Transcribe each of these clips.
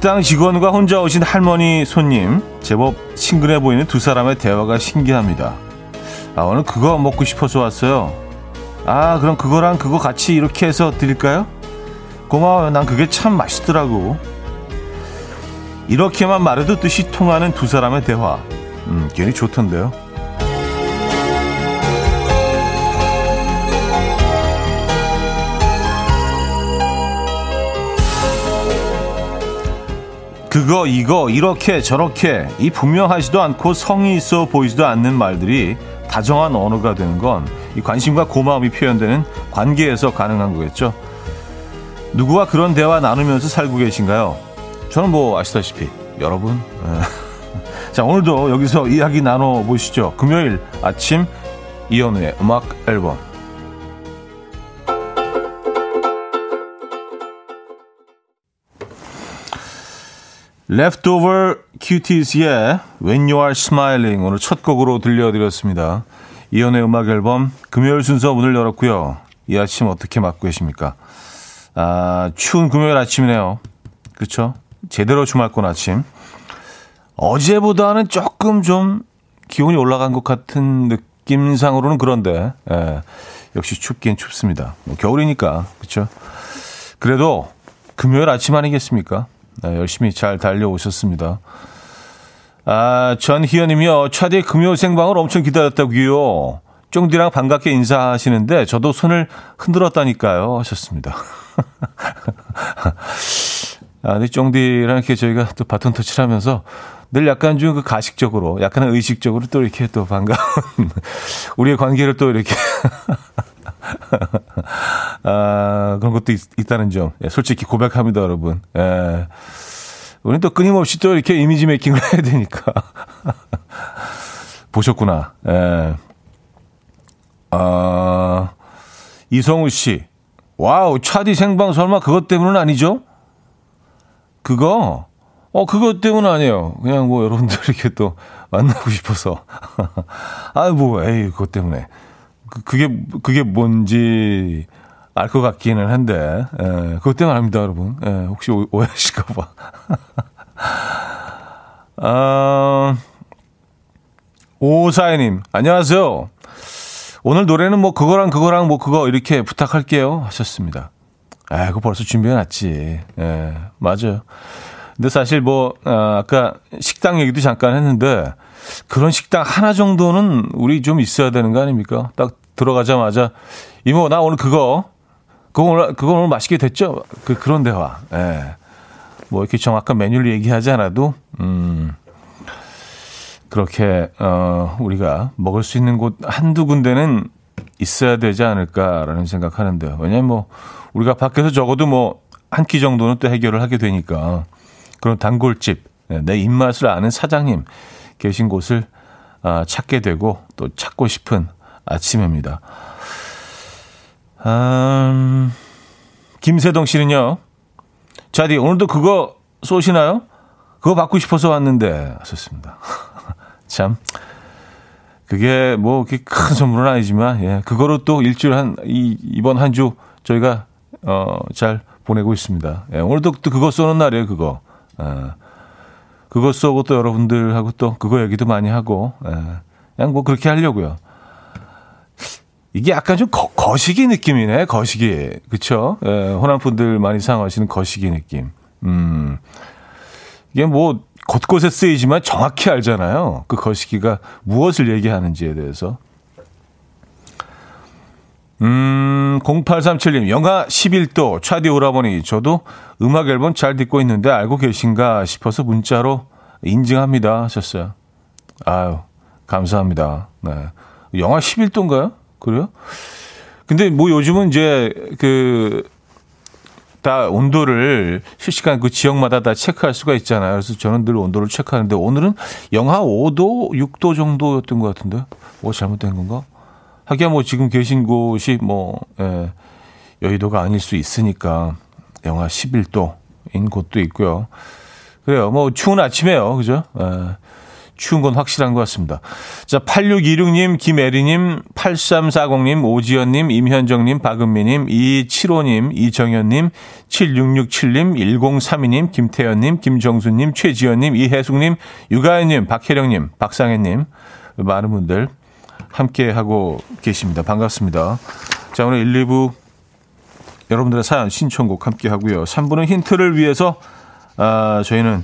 식당 직원과 혼자 오신 할머니 손님 제법 친근해 보이는 두 사람의 대화가 신기합니다. 아 오늘 그거 먹고 싶어서 왔어요. 아 그럼 그거랑 그거 같이 이렇게 해서 드릴까요? 고마워요. 난 그게 참 맛있더라고. 이렇게만 말해도 뜻이 통하는 두 사람의 대화. 음, 괜히 좋던데요. 그거 이거 이렇게 저렇게 이 분명하지도 않고 성의 있어 보이지도 않는 말들이 다정한 언어가 되는 건 이 관심과 고마움이 표현되는 관계에서 가능한 거겠죠. 누구와 그런 대화 나누면서 살고 계신가요? 저는 뭐 아시다시피 여러분. 예. 자 오늘도 여기서 이야기 나눠 보시죠. 금요일 아침 이연우의 음악 앨범. Leftover Cuties의 When You Are Smiling 오늘 첫 곡으로 들려드렸습니다. 이연의 음악 앨범 금요일 순서 문을 열었고요. 이 아침 어떻게 맞고 계십니까? 아, 추운 금요일 아침이네요. 그렇죠? 제대로 주말권 아침. 어제보다는 조금 좀 기온이 올라간 것 같은 느낌상으로는 그런데 예, 역시 춥긴 춥습니다. 뭐 겨울이니까 그렇죠? 그래도 금요일 아침 아니겠습니까? 네, 열심히 잘 달려오셨습니다. 아, 전희연님이요. 차디 금요 생방을 엄청 기다렸다고요. 쫑디랑 반갑게 인사하시는데 저도 손을 흔들었다니까요. 하셨습니다. 아, 근데 쫑디랑 이렇게 저희가 또 바톤 터치를 하면서 늘 약간 좀 그 가식적으로, 약간 의식적으로 또 이렇게 또 반가운 우리의 관계를 또 이렇게 아, 그런 것도 있, 다는 점. 예, 솔직히 고백합니다, 여러분. 예. 우리는 또 끊임없이 또 이렇게 이미지 메이킹을 해야 되니까. 보셨구나. 예. 아, 이성우 씨. 와우, 차디 생방 설마 그것 때문은 아니죠? 그거? 어, 그것 때문은 아니에요. 그냥 뭐 여러분들 이렇게 또 만나고 싶어서. 아, 뭐, 에이, 그것 때문에. 그, 그게, 그게 뭔지 알 것 같기는 한데, 에, 예, 그것 때문에 아닙니다, 여러분. 에, 예, 혹시 오해하실까봐. 아, 오사이님, 안녕하세요. 오늘 노래는 뭐 그거랑 그거랑 뭐 그거 이렇게 부탁할게요. 하셨습니다. 아, 그거 벌써 준비해놨지. 예, 맞아요. 근데 사실 뭐, 아, 아까 식당 얘기도 잠깐 했는데, 그런 식당 하나 정도는 우리 좀 있어야 되는 거 아닙니까? 딱 들어가자마자 이모 나 오늘 그거 그거 오늘 그거 오늘 맛있게 됐죠? 그 그런 대화. 예. 뭐 이렇게 정확한 메뉴를 얘기하지 않아도 음 그렇게 어 우리가 먹을 수 있는 곳 한두 군데는 있어야 되지 않을까라는 생각하는데요. 왜냐면 뭐 우리가 밖에서 적어도 뭐 한 끼 정도는 또 해결을 하게 되니까 그런 단골집 예, 내 입맛을 아는 사장님 계신 곳을 아, 찾게 되고 또 찾고 싶은 아침입니다. 음, 김세동 씨는요. 자디 오늘도 그거 쏘시나요? 그거 받고 싶어서 왔는데 하셨습니다. 참 그게 뭐 큰 선물은 아니지만 예 그거로 또 일주일 한 이, 이번 한 주 저희가 어 잘 보내고 있습니다. 예, 오늘도 또 그거 쏘는 날이에요 그거. 예, 그거 쏘고 또 여러분들하고 또 그거 얘기도 많이 하고 예, 그냥 뭐 그렇게 하려고요. 이게 약간 좀 거, 거시기 느낌이네, 거시기. 그쵸? 예, 호남 분들 많이 사용하시는 거시기 느낌. 음. 이게 뭐, 곳곳에 쓰이지만 정확히 알잖아요. 그 거시기가 무엇을 얘기하는지에 대해서. 음, 0837님, 영하 11도, 차디 오라버니, 저도 음악 앨범 잘 듣고 있는데 알고 계신가 싶어서 문자로 인증합니다. 하셨어요. 아유, 감사합니다. 네. 영하 11도인가요? 그래요? 근데 뭐 요즘은 이제 그, 다 온도를 실시간 그 지역마다 다 체크할 수가 있잖아요. 그래서 저는 늘 온도를 체크하는데 오늘은 영하 5도, 6도 정도였던 것 같은데. 뭐 잘못된 건가? 하기야 뭐 지금 계신 곳이 뭐, 예, 여의도가 아닐 수 있으니까 영하 11도인 곳도 있고요. 그래요. 뭐 추운 아침에요. 그죠? 예. 추운 건 확실한 것 같습니다. 자, 8626님, 김애리님, 8340님, 오지연님, 임현정님, 박은미님, 2275님, 이정현님, 7667님, 1032님, 김태현님, 김정수님, 최지연님, 이혜숙님, 유가연님, 박혜령님, 박상혜님, 많은 분들 함께하고 계십니다. 반갑습니다. 자, 오늘 1, 2부 여러분들의 사연 신청곡 함께하고요. 3부는 힌트를 위해서 아, 저희는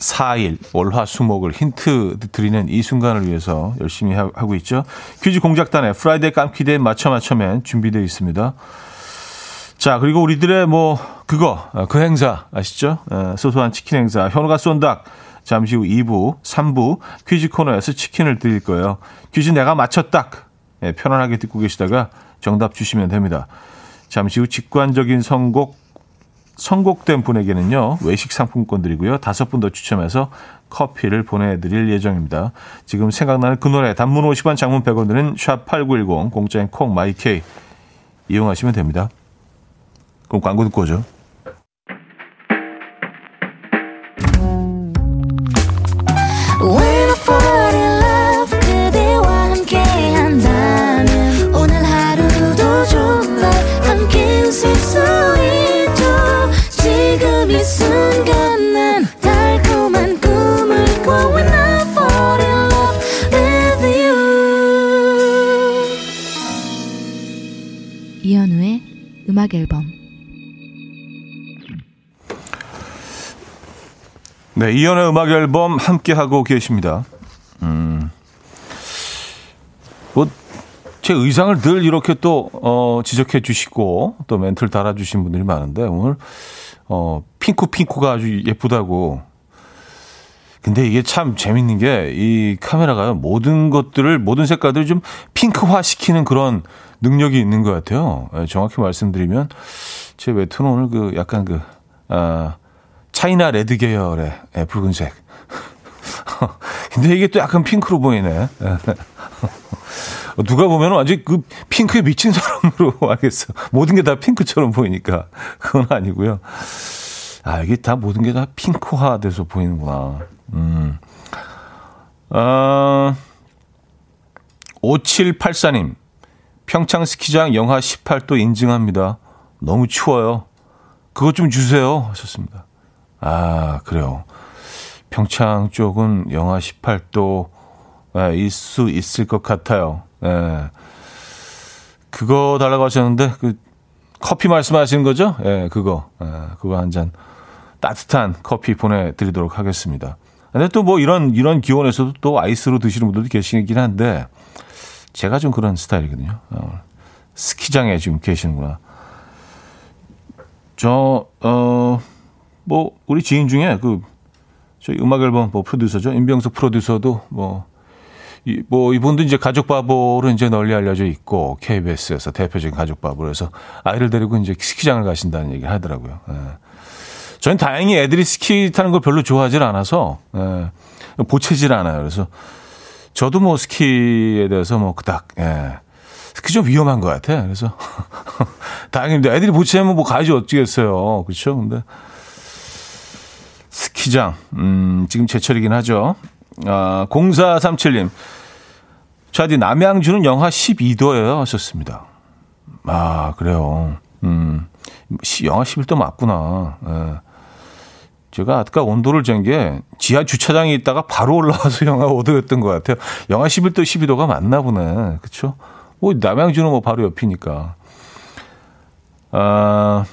4일 월화수목을 힌트 드리는 이 순간을 위해서 열심히 하고 있죠. 퀴즈 공작단의 Friday 깜퀴대 맞춰 맞춰맨 준비되어 있습니다. 자, 그리고 우리들의 뭐 그거 아, 그 행사 아시죠? 소소한 치킨 행사 현우가 쏜다. 잠시 후 2부, 3부 퀴즈 코너에서 치킨을 드릴 거예요. 퀴즈 내가 맞췄다. 예, 편안하게 듣고 계시다가 정답 주시면 됩니다. 잠시 후 직관적인 선곡 선곡된 분에게는요, 외식 상품권 드리고요, 다섯 분 더 추첨해서 커피를 보내드릴 예정입니다. 지금 생각나는 그 노래, 단문 50원, 장문 100원 드는 샵8910, 공짜인 콩, 마이케이 이용하시면 됩니다. 그럼 광고 듣고 오죠. 음악 앨범 네, 이연의 음악 앨범 함께 하고 계십니다. 음. 뭐, 제 의상을 늘 이렇게 또, 어, 지적해 주시고, 또 멘트를 달아주신 분들이 많은데, 오늘, 어, 핑크 핑크가 아주 예쁘다고. 근데 이게 참 재밌는 게, 이 카메라가 모든 것들을, 모든 색깔들을 좀 핑크화 시키는 그런 능력이 있는 것 같아요. 예, 정확히 말씀드리면 제 외투는 오늘 그 약간 그 아, 차이나 레드 계열의 예, 붉은색. 근데 이게 또 약간 핑크로 보이네. 예. 누가 보면 완전 그 핑크에 미친 사람으로 알겠어. 모든 게 다 핑크처럼 보이니까 그건 아니고요. 아 이게 다 모든 게 다 핑크화 돼서 보이는구나. 음. 아, 5784님. 평창 스키장 영하 18도 인증합니다. 너무 추워요. 그것 좀 주세요. 하셨습니다. 아, 그래요. 평창 쪽은 영하 18도 예, 일수 있을 것 같아요. 예. 그거 달라고 하셨는데, 그, 커피 말씀하시는 거죠? 예, 그거. 예, 그거 한 잔 따뜻한 커피 보내 드리도록 하겠습니다. 근데 또 뭐 이런, 이런 기온에서도 또 아이스로 드시는 분들도 계시긴 한데, 제가 좀 그런 스타일이거든요. 어, 스키장에 지금 계시는구나. 저, 어, 뭐, 우리 지인 중에 그, 저희 음악 앨범 뭐 프로듀서죠. 임병석 프로듀서도 뭐, 이, 뭐, 이분도 이제 가족 바보로 이제 널리 알려져 있고, KBS에서 대표적인 가족 바보로해서 아이를 데리고 이제 스키장을 가신다는 얘기를 하더라고요. 예. 저는 다행히 애들이 스키 타는 걸 별로 좋아하질 않아서, 예. 보채질 않아요. 그래서 저도 뭐 스키에 대해서 뭐 그닥 예. 스키 좀 위험한 것 같아. 그래서 다행히 애들이 보채면 뭐 가야지 어찌겠어요. 그렇죠? 근데 스키장 음, 지금 제철이긴 하죠. 아, 0437님. 차디 남양주는 영하 12도예요. 하셨습니다. 아, 그래요. 음. 영하 11도 맞구나. 예. 제가 아까 온도를 잰 게 지하 주차장에 있다가 바로 올라와서 영하 5도였던 것 같아요. 영하 11도, 12도가 맞나 보네. 그쵸? 뭐, 남양주는 뭐 바로 옆이니까. 아,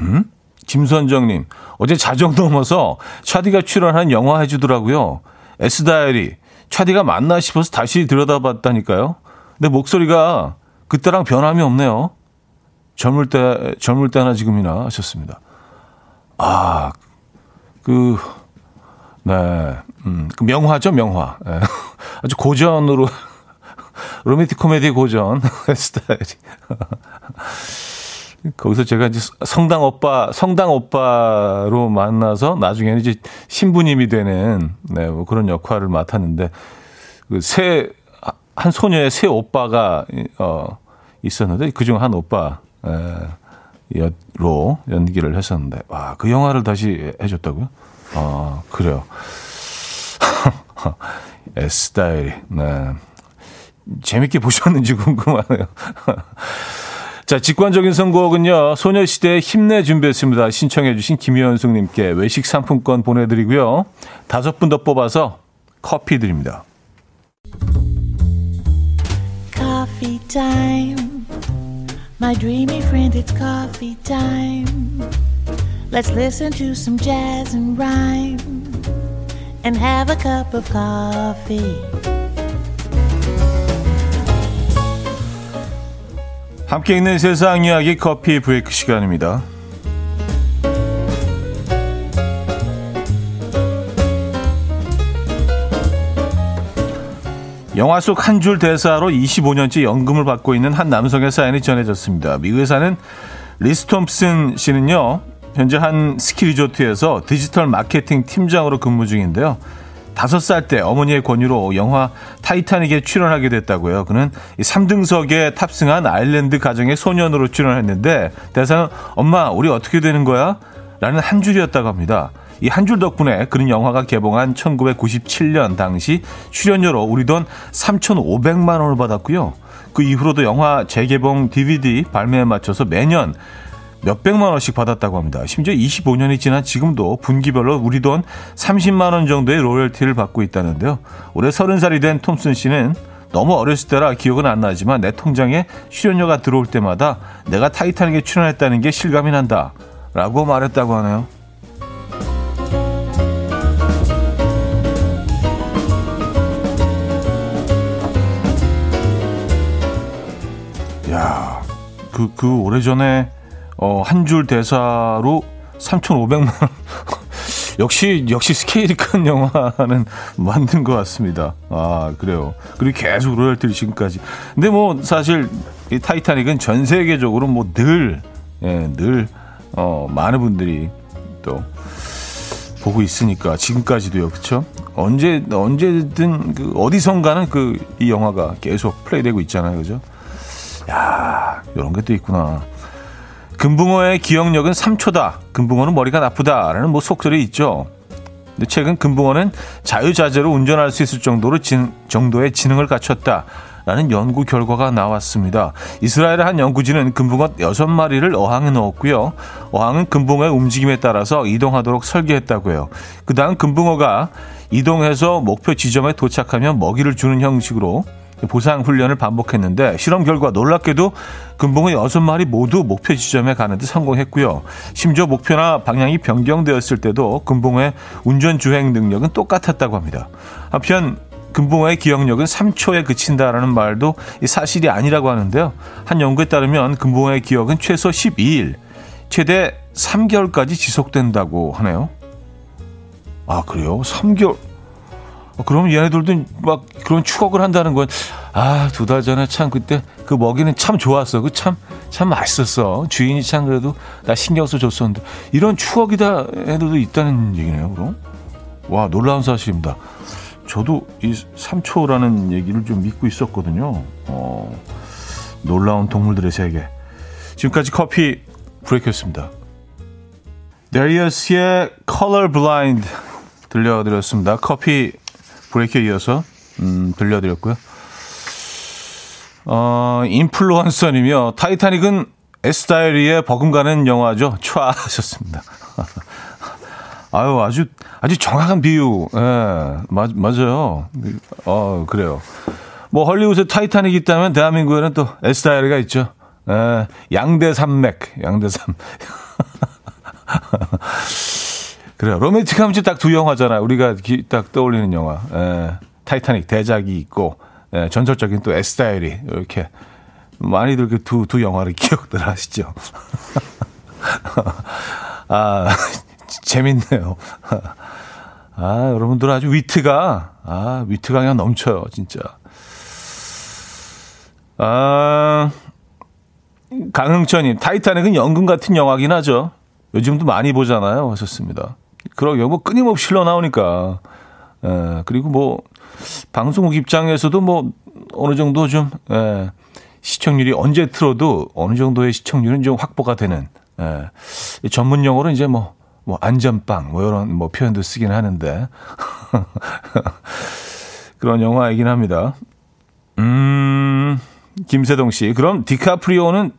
음? 김선정님, 어제 자정 넘어서 차디가 출연한 영화 해주더라고요. 에스다이리. 차디가 맞나 싶어서 다시 들여다봤다니까요. 근데 목소리가 그때랑 변함이 없네요. 젊을 때, 젊을 때나 지금이나 하셨습니다. 아, 그, 네, 음, 그 명화죠, 명화. 네. 아주 고전으로, 로맨틱 코미디 고전 스타일이. 거기서 제가 이제 성당 오빠, 성당 오빠로 만나서 나중에는 이제 신부님이 되는, 네, 뭐 그런 역할을 맡았는데, 그 새, 한 소녀의 새 오빠가, 어, 있었는데, 그중 한 오빠, 예. 로 연기를 했었는데 와 그 영화를 다시 해줬다고요? 아 그래요. 에스다일이. 네. 재밌게 보셨는지 궁금하네요. 자, 직관적인 선곡은요, 소녀시대의 힘내 준비했습니다. 신청해 주신 김현숙 님께 외식 상품권 보내 드리고요. 다섯 분 더 뽑아서 커피 드립니다. Coffee time. My dreamy friend, it's coffee time. Let's listen to some jazz and rhyme and have a cup of coffee. 함께 있는 세상 이야기 커피 브레이크 시간입니다. 영화 속 한 줄 대사로 25년째 연금을 받고 있는 한 남성의 사연이 전해졌습니다. 미국에 사는 리스 톰슨 씨는요, 현재 한 스키 리조트에서 디지털 마케팅 팀장으로 근무 중인데요. 다섯 살 때 어머니의 권유로 영화 타이타닉에 출연하게 됐다고요. 그는 3등석에 탑승한 아일랜드 가정의 소년으로 출연했는데 대사는 엄마 우리 어떻게 되는 거야? 라는 한 줄이었다고 합니다. 이 한 줄 덕분에 그런 영화가 개봉한 1997년 당시 출연료로 우리 돈 3,500만 원을 받았고요. 그 이후로도 영화 재개봉 DVD 발매에 맞춰서 매년 몇백만 원씩 받았다고 합니다. 심지어 25년이 지난 지금도 분기별로 우리 돈 30만 원 정도의 로열티를 받고 있다는데요. 올해 30살이 된 톰슨 씨는 너무 어렸을 때라 기억은 안 나지만 내 통장에 출연료가 들어올 때마다 내가 타이타닉에 출연했다는 게 실감이 난다. 라고 말했다고 하네요. 그, 그 오래전에, 어, 한 줄 대사로 3,500만 원. 역시, 역시 스케일이 큰 영화는 만든 것 같습니다. 아, 그래요. 그리고 계속 로열티를 지금까지. 근데 뭐, 사실, 이 타이타닉은 전 세계적으로 뭐 늘, 예, 늘, 어, 많은 분들이 또, 보고 있으니까 지금까지도요, 그쵸? 언제 언제든 그 어디선가는 그 이 영화가 계속 플레이되고 있잖아요, 그죠? 야, 이런 게 또 있구나. 금붕어의 기억력은 3초다. 금붕어는 머리가 나쁘다라는 뭐 속설이 있죠. 근데 최근 금붕어는 자유자재로 운전할 수 있을 정도로 진, 정도의 지능을 갖췄다. 라는 연구 결과가 나왔습니다. 이스라엘의 한 연구진은 금붕어 6마리를 어항에 넣었고요. 어항은 금붕어의 움직임에 따라서 이동하도록 설계했다고요. 그 다음 금붕어가 이동해서 목표 지점에 도착하면 먹이를 주는 형식으로 보상 훈련을 반복했는데 실험 결과 놀랍게도 금붕어 여섯 마리 모두 목표 지점에 가는 데 성공했고요. 심지어 목표나 방향이 변경되었을 때도 금붕어의 운전 주행 능력은 똑같았다고 합니다. 한편 금붕어의 기억력은 3초에 그친다라는 말도 사실이 아니라고 하는데요. 한 연구에 따르면 금붕어의 기억은 최소 12일, 최대 3개월까지 지속된다고 하네요. 아, 그래요? 3개월. 어, 그럼 얘네들도 막 그런 추억을 한다는 건, 아, 두 달 전에 참 그때 그 먹이는 참 좋았어. 그 참, 참 맛있었어. 주인이 참 그래도 나 신경 써 줬었는데. 이런 추억이 다 애들도 있다는 얘기네요, 그럼. 와, 놀라운 사실입니다. 저도 이 3초라는 얘기를 좀 믿고 있었거든요. 어, 놀라운 동물들의 세계. 지금까지 커피 브레이크였습니다. 데리어스의 Color Blind 들려드렸습니다. 커피 브레이크에 이어서 음, 들려드렸고요. 어, 인플루언서님이요. 타이타닉은 S 다이어리에 버금가는 영화죠. 촤 하셨습니다. 아유, 아주, 아주 정확한 비유. 예, 맞, 맞아요. 어, 그래요. 뭐, 헐리우드에 타이타닉이 있다면 대한민국에는 또 S 다이어리가 있죠. 예, 양대 산맥, 양대 산맥. 그래요. 로맨틱 하면 딱 두 영화잖아요. 우리가 딱 떠올리는 영화. 예, 타이타닉 대작이 있고, 예, 전설적인 또 S 다이어리 이렇게 많이들 그 두, 두 영화를 기억들 하시죠. 아, 재밌네요. 아, 여러분들 아주 위트가, 아, 위트가 그냥 넘쳐요, 진짜. 아, 강흥천님, 타이타닉은 연금 같은 영화긴 하죠. 요즘도 많이 보잖아요. 하셨습니다. 그러게요. 뭐 끊임없이 흘러나오니까. 에, 예, 그리고 뭐 방송국 입장에서도 뭐 어느 정도 좀 에, 예, 시청률이 언제 틀어도 어느 정도의 시청률은 좀 확보가 되는 에, 예, 전문 용어로 이제 뭐, 뭐 안전빵 뭐 이런 뭐 표현도 쓰긴 하는데 그런 영화이긴 합니다. 음, 김세동 씨. 그럼 디카프리오는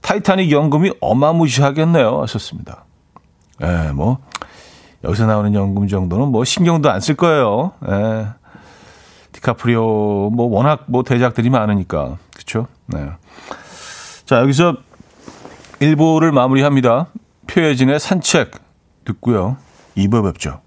타이타닉 연금이 어마무시하겠네요. 하셨습니다. 예, 뭐, 여기서 나오는 연금 정도는 뭐 신경도 안 쓸 거예요. 예. 디카프리오 뭐 워낙 뭐 대작들이 많으니까. 그렇죠? 네. 자, 여기서 1부를 마무리합니다. 표혜진의 산책 듣고요. 2부 뵙죠.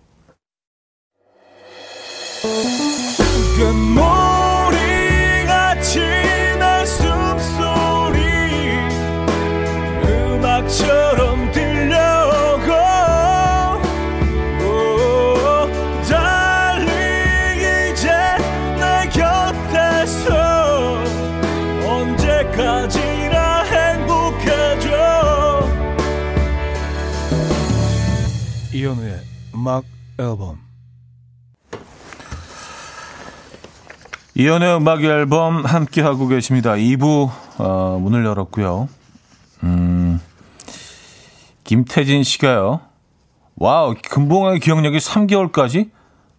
음악 앨범 이현우의 음악 앨범 함께 하고 계십니다. 2부 어, 문을 열었고요. 음, 김태진 씨가요. 와우, 금붕어의 기억력이 3개월까지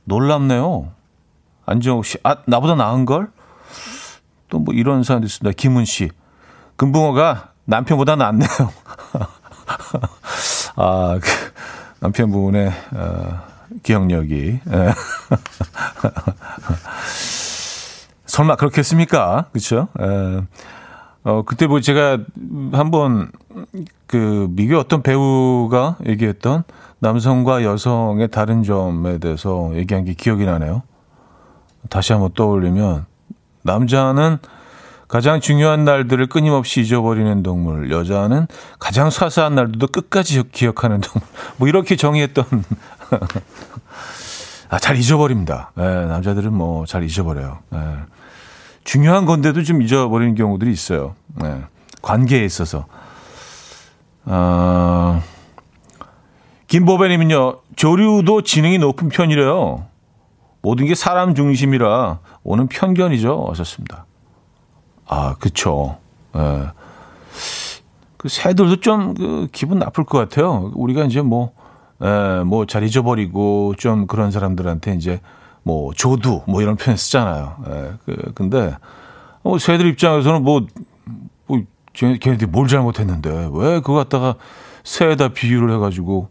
놀랍네요. 안정욱 씨, 아 나보다 나은 걸? 또 뭐 이런 사람도 있습니다. 김은 씨, 금붕어가 남편보다 낫네요. 아, 그, 남편분의 어, 기억력이. 예. 설마 그렇겠습니까? 그렇죠? 어, 그때 뭐 제가 한번 그 미국 어떤 배우가 얘기했던 남성과 여성의 다른 점에 대해서 얘기한 게 기억이 나네요. 다시 한번 떠올리면 남자는 가장 중요한 날들을 끊임없이 잊어버리는 동물, 여자는 가장 사소한 날들도 끝까지 기억하는 동물. 뭐 이렇게 정의했던 아, 잘 잊어버립니다. 예, 남자들은 뭐 잘 잊어버려요. 예. 중요한 건데도 좀 잊어버리는 경우들이 있어요. 예, 관계에 있어서. 아, 김보배님은요, 조류도 지능이 높은 편이래요. 모든 게 사람 중심이라 오는 편견이죠. 하셨습니다. 아, 그쵸. 예. 그 새들도 좀 그 기분 나쁠 것 같아요. 우리가 이제 뭐, 예, 뭐 잘 잊어버리고 좀 그런 사람들한테 이제 뭐 조두 뭐 이런 표현 쓰잖아요. 예, 그, 근데 뭐 새들 입장에서는 뭐, 뭐 걔네들이 뭘 잘못했는데 왜 그거 갖다가 새에다 비유를 해가지고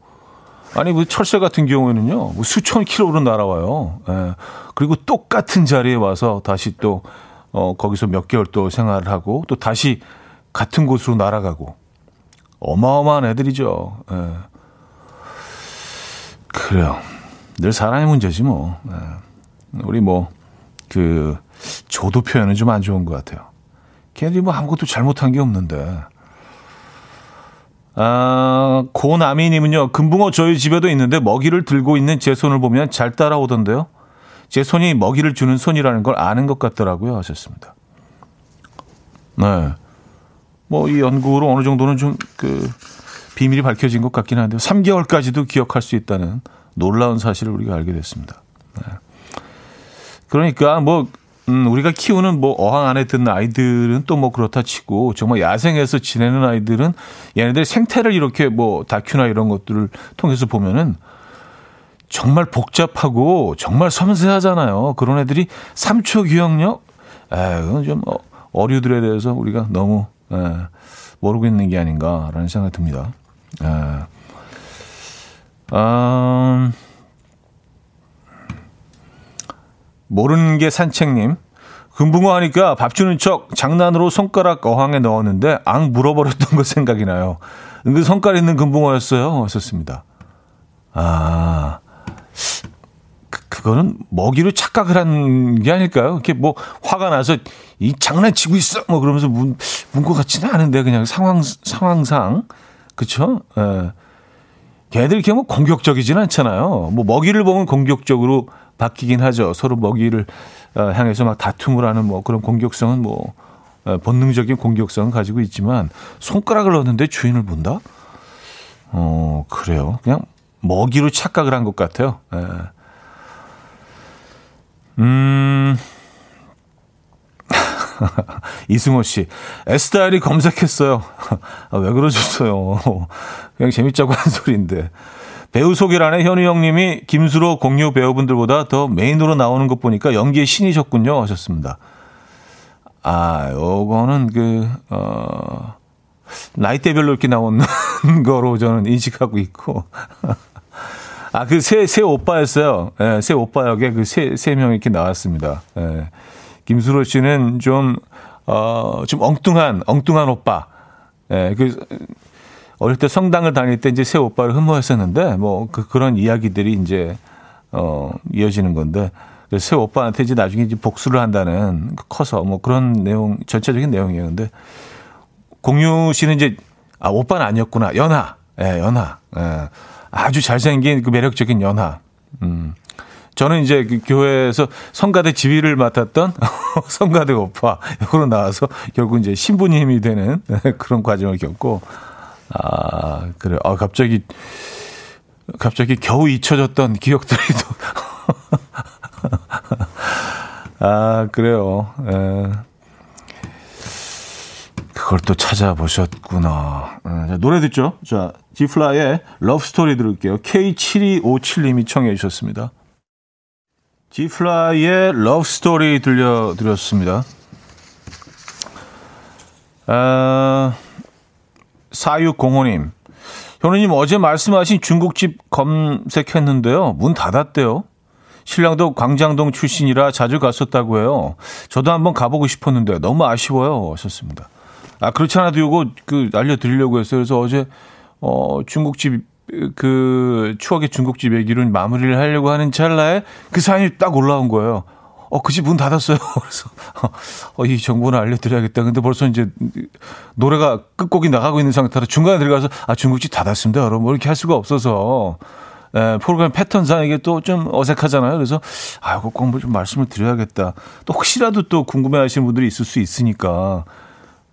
아니 뭐 철새 같은 경우에는요 뭐 수천 킬로로 날아와요. 예. 그리고 똑같은 자리에 와서 다시 또 어, 거기서 몇 개월 또 생활을 하고 또 다시 같은 곳으로 날아가고 어마어마한 애들이죠. 예. 그래요. 늘 사람의 문제지 뭐. 예. 우리 뭐 그 조도 표현은 좀 안 좋은 것 같아요. 걔들이 뭐 아무것도 잘못한 게 없는데. 아, 고나미님은요, 금붕어 저희 집에도 있는데 먹이를 들고 있는 제 손을 보면 잘 따라오던데요. 제 손이 먹이를 주는 손이라는 걸 아는 것 같더라고요. 하셨습니다. 네. 뭐 이 연구로 어느 정도는 좀 그 비밀이 밝혀진 것 같긴 한데요. 3개월까지도 기억할 수 있다는 놀라운 사실을 우리가 알게 됐습니다. 네. 그러니까 뭐 음, 우리가 키우는 뭐 어항 안에 든 아이들은 또 뭐 그렇다 치고 정말 야생에서 지내는 아이들은 얘네들 생태를 이렇게 뭐 다큐나 이런 것들을 통해서 보면은 정말 복잡하고 정말 섬세하잖아요. 그런 애들이 3초 기억력? 에, 그건 좀 어, 어류들에 대해서 우리가 너무 에, 모르고 있는 게 아닌가라는 생각이 듭니다. 에, 음, 모르는 게 산책님. 금붕어 하니까 밥 주는 척 장난으로 손가락 어항에 넣었는데 앙 물어버렸던 거 생각이 나요. 은근 손가락 있는 금붕어였어요. 왔었습니다. 아, 그, 그거는 먹이로 착각을 한 게 아닐까요? 이렇게 뭐 화가 나서 이 장난치고 있어 뭐 그러면서 문, 문것 같지는 않은데 그냥 상황 상황상 그쵸? 예. 걔들 이렇게 뭐 공격적이지는 않잖아요. 뭐 먹이를 보면 공격적으로 바뀌긴 하죠. 서로 먹이를 어, 향해서 막 다툼을 하는 뭐 그런 공격성은 뭐 어, 본능적인 공격성은 가지고 있지만 손가락을 넣는데 주인을 본다? 어 그래요. 그냥 먹이로 착각을 한 것 같아요. 예. 음. 이승호 씨, 에스타일이 검색했어요. 아, 왜 그러셨어요? 그냥 재밌자고 한 소리인데. 배우 소개란에 현우 형님이 김수로 공유 배우분들보다 더 메인으로 나오는 것 보니까 연기의 신이셨군요. 하셨습니다. 아, 요거는 그, 어, 나이대별로 이렇게 나오는 거로 저는 인식하고 있고. 아, 그 새, 새 오빠였어요. 예, 새 오빠 역에 그 세, 세 명 이렇게 나왔습니다. 예. 김수로 씨는 좀, 어, 좀 엉뚱한, 엉뚱한 오빠. 예, 그, 어릴 때 성당을 다닐 때 이제 새 오빠를 흠모했었는데, 뭐, 그, 그런 이야기들이 이제, 어, 이어지는 건데, 새 오빠한테 이제 나중에 이제 복수를 한다는, 커서 뭐 그런 내용, 전체적인 내용이에요. 근데, 공유 씨는 이제, 아, 오빠는 아니었구나. 연하. 예, 연하. 예. 아주 잘생긴 그 매력적인 연하. 음. 저는 이제 그 교회에서 성가대 지휘를 맡았던 성가대 오빠 역으로 나와서 결국 이제 신부님이 되는 그런 과정을 겪고 아 그래 아 갑자기 갑자기 겨우 잊혀졌던 기억들이 또 아 그래요. 에. 그걸 또 찾아보셨구나. 자, 노래 듣죠? 자, 지플라의 러브스토리 들을게요. K7257님이 청해 주셨습니다. 지플라의 러브스토리 들려드렸습니다. 아, 4605님. 현우님 어제 말씀하신 중국집 검색했는데요. 문 닫았대요. 신랑도 광장동 출신이라 자주 갔었다고 해요. 저도 한번 가보고 싶었는데 너무 아쉬워요. 하셨습니다. 아, 그렇지 않아도 요거 그 알려드리려고 했어요. 그래서 어제 어, 중국집 그 추억의 중국집 얘기를 마무리를 하려고 하는 찰나에 그 사연이 딱 올라온 거예요. 어, 그 집 문 닫았어요. 그래서, 어, 이 정보는 알려드려야겠다. 근데 벌써 이제 노래가 끝곡이 나가고 있는 상태로 중간에 들어가서, 아, 중국집 닫았습니다. 여러분. 뭐 이렇게 할 수가 없어서, 에, 프로그램 패턴상 이게 또 좀 어색하잖아요. 그래서, 아, 이거 꼭좀 말씀을 드려야겠다. 또 혹시라도 또 궁금해 하시는 분들이 있을 수 있으니까,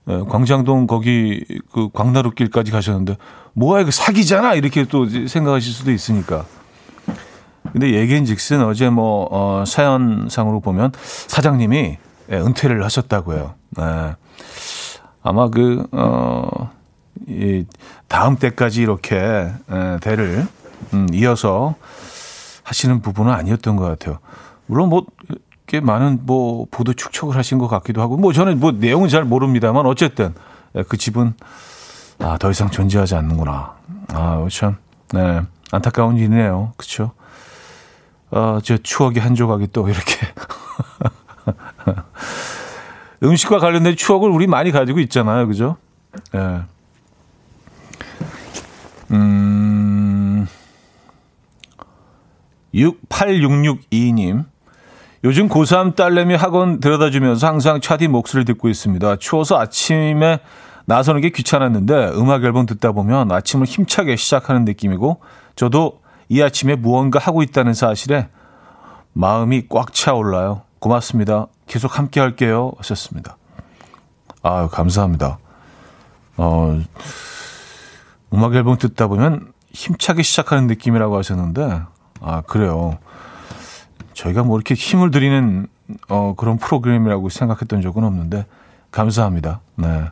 에, 광장동 거기 그 광나루길까지 가셨는데, 뭐야, 이거 사기잖아. 이렇게 또 생각하실 수도 있으니까. 근데 얘기인즉슨 어제 뭐 어, 사연상으로 보면 사장님이 예, 은퇴를 하셨다고요. 네. 아마 그 어, 이 다음 때까지 이렇게 에, 대를 음, 이어서 하시는 부분은 아니었던 것 같아요. 물론 뭐 꽤 많은 뭐 보도 축척을 하신 것 같기도 하고 뭐 저는 뭐 내용은 잘 모릅니다만 어쨌든 예, 그 집은 아, 더 이상 존재하지 않는구나. 아, 참, 네, 안타까운 일이네요. 그쵸? 어, 저 추억의 한 조각이 또 이렇게. 음식과 관련된 추억을 우리 많이 가지고 있잖아요. 그죠? 예. 네. 음, 68662님. 요즘 고3 딸내미 학원 데려다 주면서 항상 차디 목소리를 듣고 있습니다. 추워서 아침에 나서는 게 귀찮았는데 음악 앨범 듣다 보면 아침을 힘차게 시작하는 느낌이고 저도 이 아침에 무언가 하고 있다는 사실에 마음이 꽉 차올라요. 고맙습니다. 계속 함께 할게요. 하셨습니다. 아 감사합니다. 어, 음악 앨범 듣다 보면 힘차게 시작하는 느낌이라고 하셨는데, 아, 그래요. 저희가 뭐 이렇게 힘을 드리는, 어, 그런 프로그램이라고 생각했던 적은 없는데, 감사합니다. 네.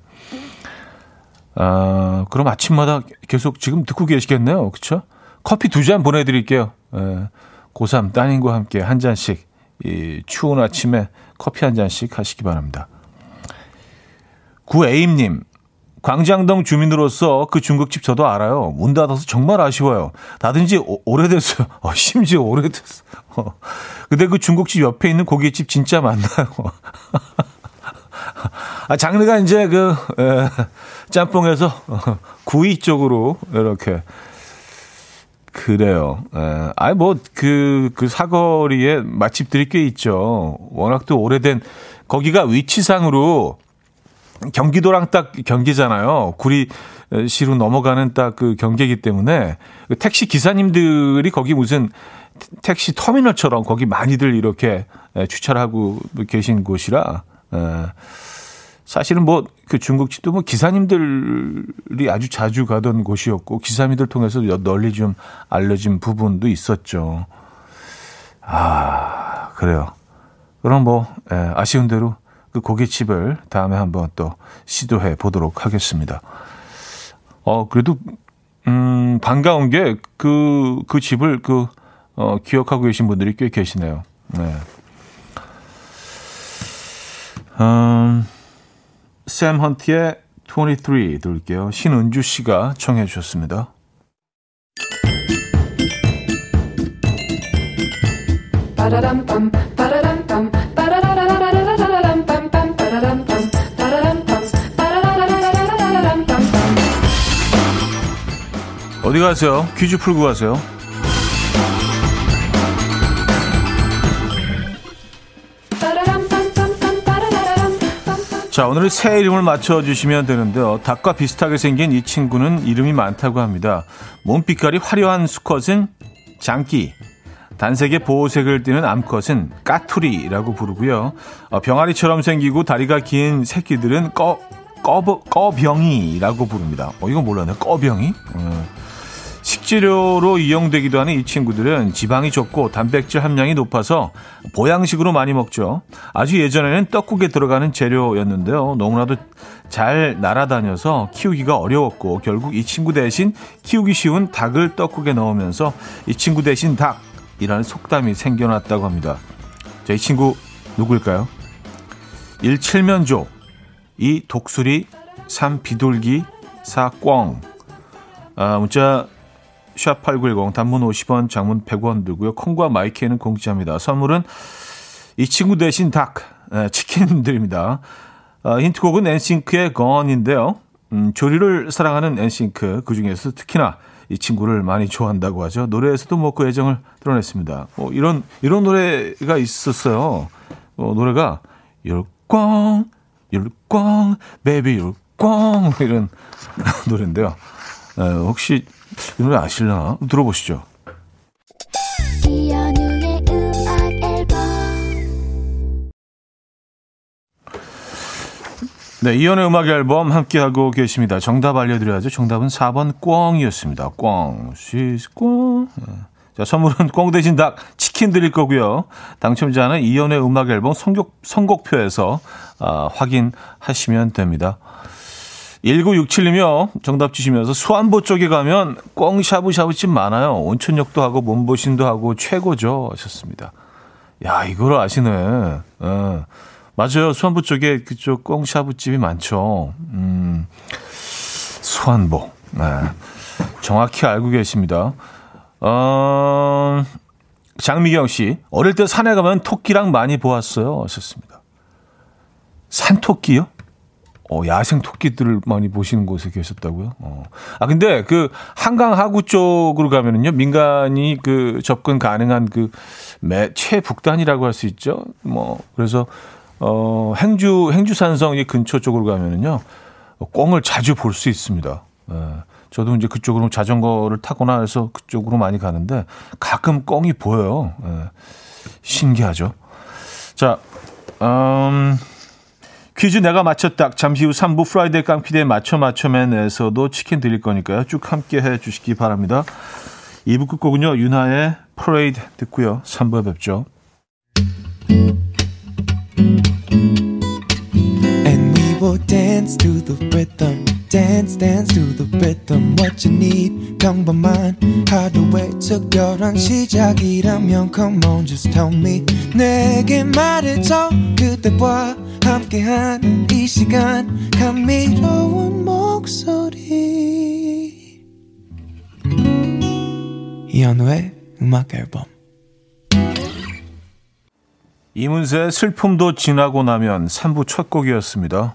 아, 그럼 아침마다 계속 지금 듣고 계시겠네요. 그쵸? 커피 두 잔 보내 드릴게요. 예, 고3 따님과 함께 한 잔씩, 이 추운 아침에 커피 한 잔씩 하시기 바랍니다. 구에임 님, 광장동 주민으로서 그 중국집 저도 알아요. 문 닫아서 정말 아쉬워요. 닫은 지 오, 오래됐어요. 어, 심지어 오래됐어. 어. 근데 그 중국집 옆에 있는 고깃집 진짜 많나요? 아, 장르가 이제 그, 에, 짬뽕에서 구이 쪽으로 이렇게 그래요. 에, 아니 뭐그그 그 사거리에 맛집들이 꽤 있죠. 워낙 또 오래된 거기가 위치상으로 경기도랑 딱 경계잖아요. 구리시로 넘어가는 딱 그 경계이기 때문에 그 택시 기사님들이 거기 무슨 택시 터미널처럼 거기 많이들 이렇게 주차를 하고 계신 곳이라 에, 사실은 뭐 그 중국집도 뭐 기사님들이 아주 자주 가던 곳이었고 기사님들 통해서 널리 좀 알려진 부분도 있었죠. 아 그래요. 그럼 뭐 예, 아쉬운 대로 그 고깃집을 다음에 한번 또 시도해 보도록 하겠습니다. 어 그래도 음 음, 반가운 게 그, 그 집을 그, 어, 기억하고 계신 분들이 꽤 계시네요. 네. 음, 샘 헌티의 23 들을게요. 신은주 씨가 청해 주셨습니다. 어디 가세요? 퀴즈 풀고 가세요. 자, 오늘 새 이름을 맞춰주시면 되는데요. 닭과 비슷하게 생긴 이 친구는 이름이 많다고 합니다. 몸빛깔이 화려한 수컷은 장기, 단색의 보호색을 띠는 암컷은 까투리라고 부르고요. 어, 병아리처럼 생기고 다리가 긴 새끼들은 꺼, 꺼, 꺼병이라고 부릅니다. 어, 이거 몰랐네. 꺼병이? 어. 식재료로 이용되기도 하는 이 친구들은 지방이 적고 단백질 함량이 높아서 보양식으로 많이 먹죠. 아주 예전에는 떡국에 들어가는 재료였는데요. 너무나도 잘 날아다녀서 키우기가 어려웠고 결국 이 친구 대신 키우기 쉬운 닭을 떡국에 넣으면서 이 친구 대신 닭이라는 속담이 생겨났다고 합니다. 자, 이 친구 누구일까요? 1. 칠면조 2. 독수리 3. 비둘기 4. 꿩 아, 문자 샵8910 단문 50원, 장문 100원 들고요. 콩과 마이 케이는 공짜입니다. 선물은 이 친구 대신 닭, 네, 치킨 드립니다. 어, 힌트곡은 엔싱크의 Gone인데요. 음, 조류를 사랑하는 엔싱크 그 중에서 특히나 이 친구를 많이 좋아한다고 하죠. 노래에서도 뭐그 애정을 드러냈습니다. 뭐 이런 이런 노래가 있었어요. 어, 노래가 you're gone you're gone baby you're gone 이런 노래인데요. 에, 혹시 이 노래 아실려나? 들어보시죠. 네, 이현우의 음악 앨범 함께하고 계십니다. 정답 알려드려야죠. 정답은 4번 꿩이었습니다. 꿩. 시스 꿩. 네. 자, 선물은 꽝 대신 닭 치킨 드릴 거고요. 당첨자는 이연의 음악 앨범 선곡, 선곡표에서 아, 확인하시면 됩니다. 1967이며 정답 주시면서 수안보 쪽에 가면 꽝 샤브샤브집 많아요. 온천역도 하고 몸보신도 하고 최고죠 하셨습니다. 야 이걸 아시네. 예. 맞아요. 수안보 쪽에 그쪽 꽝 샤브집이 많죠. 음, 수안보. 네. 정확히 알고 계십니다. 어, 장미경 씨, 어릴 때 산에 가면 토끼랑 많이 보았어요. 하셨습니다. 산토끼요? 어, 야생 토끼들을 많이 보시는 곳에 계셨다고요? 어. 아, 근데 그 한강 하구 쪽으로 가면은요, 민간이 그 접근 가능한 그 매, 최북단이라고 할 수 있죠? 뭐, 그래서, 어, 행주, 행주산성 이 근처 쪽으로 가면은요, 꿩을 자주 볼 수 있습니다. 예. 저도 이제 그쪽으로 자전거를 타거나 해서 그쪽으로 많이 가는데 가끔 꿩이 보여요. 예. 신기하죠? 자, 음, 퀴즈 내가 맞췄다. 잠시 후 3부 Friday 깡피디의 맞춰 맞춰맨에서도 치킨 드릴 거니까요. 쭉 함께 해 주시기 바랍니다. 2부 끝곡은요. 윤하의 프레이드 듣고요. 3부에 뵙죠. And we will dance to the rhythm. Dance dance to the rhythm what you need. 평범한 하루의 특별한 시작이라면 come on just tell me. 내게 말해줘 그대와 함께한 이 시간. 감미로운 목소리. 이현우의 음악 앨범. 이문세의 슬픔도 지나고 나면 3부 첫 곡이었습니다.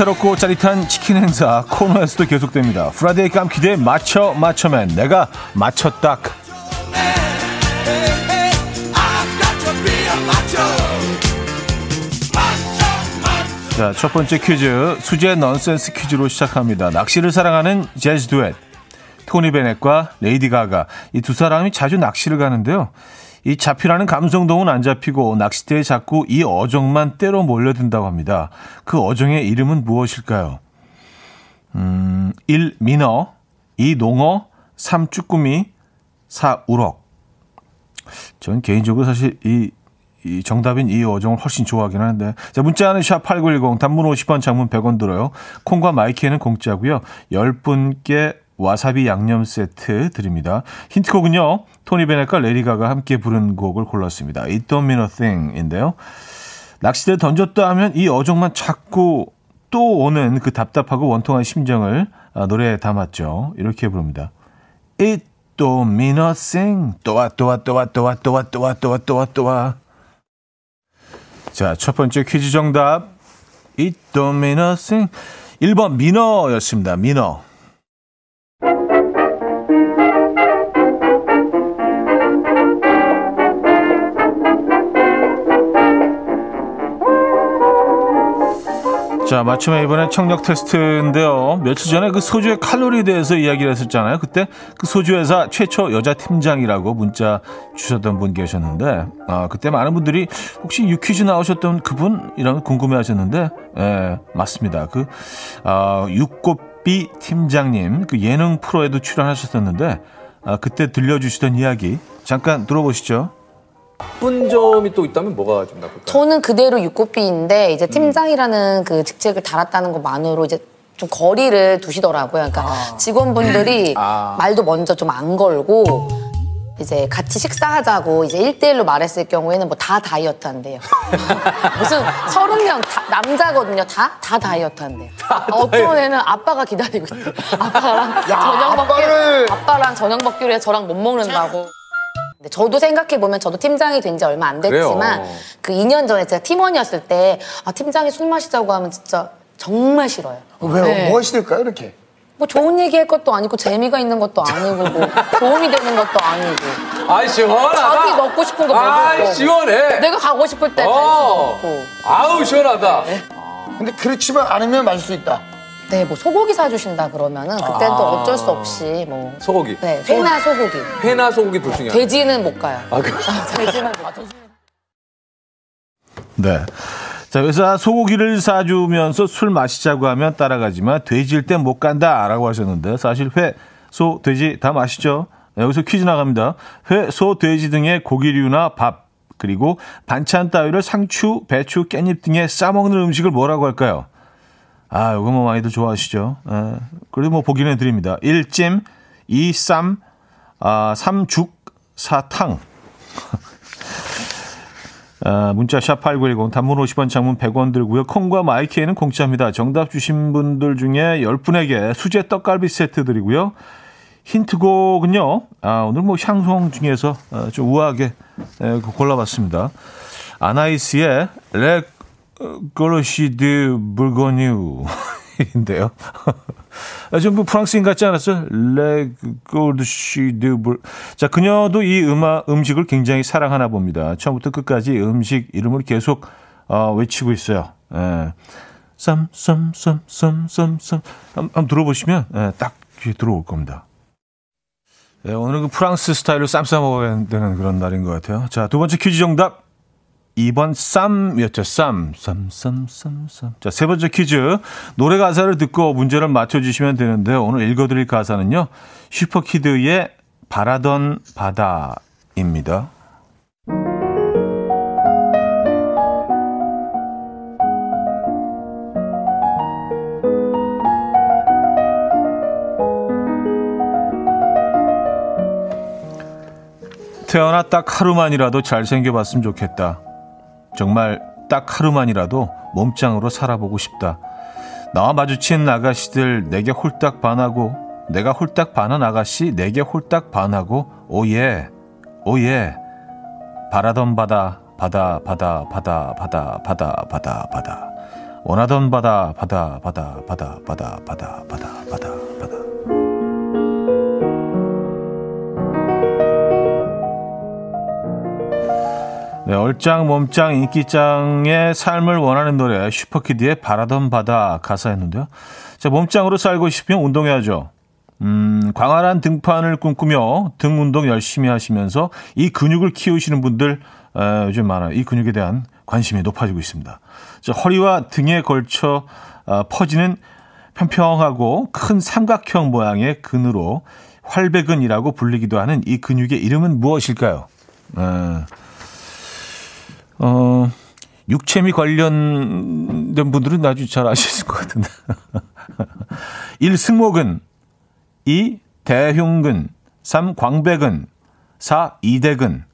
새롭고 짜릿한 치킨 행사 코너에서도 계속됩니다. Friday 깡피디의 맞춰 맞춰맨 내가 맞췄다. 자, 첫 번째 퀴즈 수제 넌센스 퀴즈로 시작합니다. 낚시를 사랑하는 재즈 두엣 토니 베넷과 레이디 가가 이 두 사람이 자주 낚시를 가는데요. 이 잡히라는 감성동은 안 잡히고 낚싯대에 자꾸 이 어종만 때로 몰려든다고 합니다. 그 어종의 이름은 무엇일까요? 음, 1. 민어 2. 농어 3. 쭈꾸미 4. 우럭 전 개인적으로 사실 이, 이 정답인 이 어종을 훨씬 좋아하긴 하는데 자 문자는 샵8910 단문 50원 장문 100원 들어요. 콩과 마이키에는 공짜고요. 10분께 와사비 양념 세트 드립니다. 힌트곡은요. 토니 베넷과 레리 가가 함께 부른 곡을 골랐습니다. It Don't Mean a Thing인데요. 낚시대 던졌다 하면 이 어종만 자꾸 또 오는 그 답답하고 원통한 심정을 아, 노래에 담았죠. 이렇게 부릅니다. It don't mean a thing. 또와 또와 또와 또와 또와 또와 또와 또와 또와 자, 첫 번째 퀴즈 정답. It don't mean a thing. 1번 민어였습니다. 민어. 자, 맞춤에 이번에 청력 테스트인데요. 며칠 전에 그 소주의 칼로리에 대해서 이야기를 했었잖아요. 그때 그 소주 회사 최초 여자 팀장이라고 문자 주셨던 분 계셨는데, 아, 그때 많은 분들이 혹시 유퀴즈 나오셨던 그분이라면 궁금해 하셨는데, 예, 맞습니다. 그, 아, 육꽃비 팀장님, 그 예능 프로에도 출연하셨었는데, 아, 그때 들려주시던 이야기 잠깐 들어보시죠. 나쁜 점이 또 있다면 뭐가 좀 나쁠까요? 저는 그대로 육고비인데 이제 팀장이라는 그 직책을 달았다는 것만으로 이제 좀 거리를 두시더라고요. 그러니까 직원분들이 아. 말도 먼저 좀 안 걸고 이제 같이 식사하자고 이제 1대1로 말했을 경우에는 뭐 다 다이어트 한대요. 무슨 서른 명 다- 남자거든요. 다? 다 다이어트 한대요. 어떤 애는 아빠가 기다리고 있대요. 아빠랑 저녁 먹기로 아빠를- 아빠랑 저녁 먹기로 해서 저랑 못 먹는다고. 근데 저도 생각해보면 저도 팀장이 된 지 얼마 안 됐지만 그래요. 그 2년 전에 제가 팀원이었을 때 아, 팀장이 술 마시자고 하면 진짜 정말 싫어요. 왜요? 네. 뭐가 싫을까요, 이렇게? 뭐 좋은 얘기 할 것도 아니고 재미가 있는 것도 아니고 뭐 도움이 되는 것도 아니고 아이 시원하다. 자기 먹고 싶은 거 먹을 아이 거. 시원해. 내가 가고 싶을 때갈 어. 수도 없고 아우 시원하다. 근데 그렇지만 않으면 마실 수 있다. 네 뭐 소고기 사주신다 그러면은 그때는 또 아. 어쩔 수 없이 뭐 소고기. 네, 회나 소고기 회나 소고기 둘 중에 하나. 돼지는 못 가요 아, 그, 돼지만 못 가요 네. 자, 그래서 소고기를 사주면서 술 마시자고 하면 따라가지만 돼지일 땐 못 간다라고 하셨는데 사실 회, 소, 돼지 다 마시죠. 네, 여기서 퀴즈 나갑니다. 회, 소, 돼지 등의 고기류나 밥 그리고 반찬 따위를 상추, 배추, 깻잎 등에 싸먹는 음식을 뭐라고 할까요? 아, 요거 뭐 많이들 좋아하시죠. 예. 그래도 뭐 보기는 드립니다. 1찜, 2, 쌈, 아, 3죽, 4탕. 아, 문자 샵8910 단문 50원 장문 100원 들고요. 콩과 마이키에는 공짜입니다. 정답 주신 분들 중에 10분에게 수제 떡갈비 세트 드리고요. 힌트곡은요. 아, 오늘 뭐 향송 중에서 어, 좀 우아하게 에, 골라봤습니다. 아나이스의 레 걸로시드 불고뉴인데요. 좀그 프랑스인 같지 않았어요? 레 걸로시드 불. 자, 그녀도 이 음악 음식을 굉장히 사랑하나 봅니다. 처음부터 끝까지 음식 이름을 계속 어, 외치고 있어요. 예. 쌈쌈쌈쌈쌈쌈 한번 들어보시면 예, 딱 귀에 들어올 겁니다. 네, 오늘은 그 프랑스 스타일로 쌈싸 먹어야 되는 그런 날인 것 같아요. 자, 두 번째 퀴즈 정답. 2번 쌈이었죠. 쌈. 쌈, 쌈, 쌈, 쌈. 자, 세 번째 퀴즈. 노래 가사를 듣고 문제를 맞춰주시면 되는데 오늘 읽어드릴 가사는요. 슈퍼키드의 바라던 바다입니다. 태어나 딱 하루만이라도 잘생겨봤으면 좋겠다. 정말 딱 하루만이라도 몸짱으로 살아보고 싶다. 나와 마주친 아가씨들 내게 홀딱 반하고 내가 홀딱 반한 아가씨 내게 홀딱 반하고 oh yeah oh yeah 바라던 바다 바다 바다 바다 바다 바다 바다 바다 원하던 바다 바다 바다 바다 바다 바다 바다 바다 바다 네, 얼짱 몸짱 인기짱의 삶을 원하는 노래 슈퍼키드의 바라던 바다 가사였는데요. 자, 몸짱으로 살고 싶으면 운동해야죠. 음, 광활한 등판을 꿈꾸며 등 운동 열심히 하시면서 이 근육을 키우시는 분들 에, 요즘 많아요. 이 근육에 대한 관심이 높아지고 있습니다. 자, 허리와 등에 걸쳐 어, 퍼지는 평평하고 큰 삼각형 모양의 근으로 활배근이라고 불리기도 하는 이 근육의 이름은 무엇일까요? 에, 어, 육체미 관련된 분들은 아주 잘 아실 것 같은데. 1. 승모근 2. 대흉근 3. 광배근 4. 이대근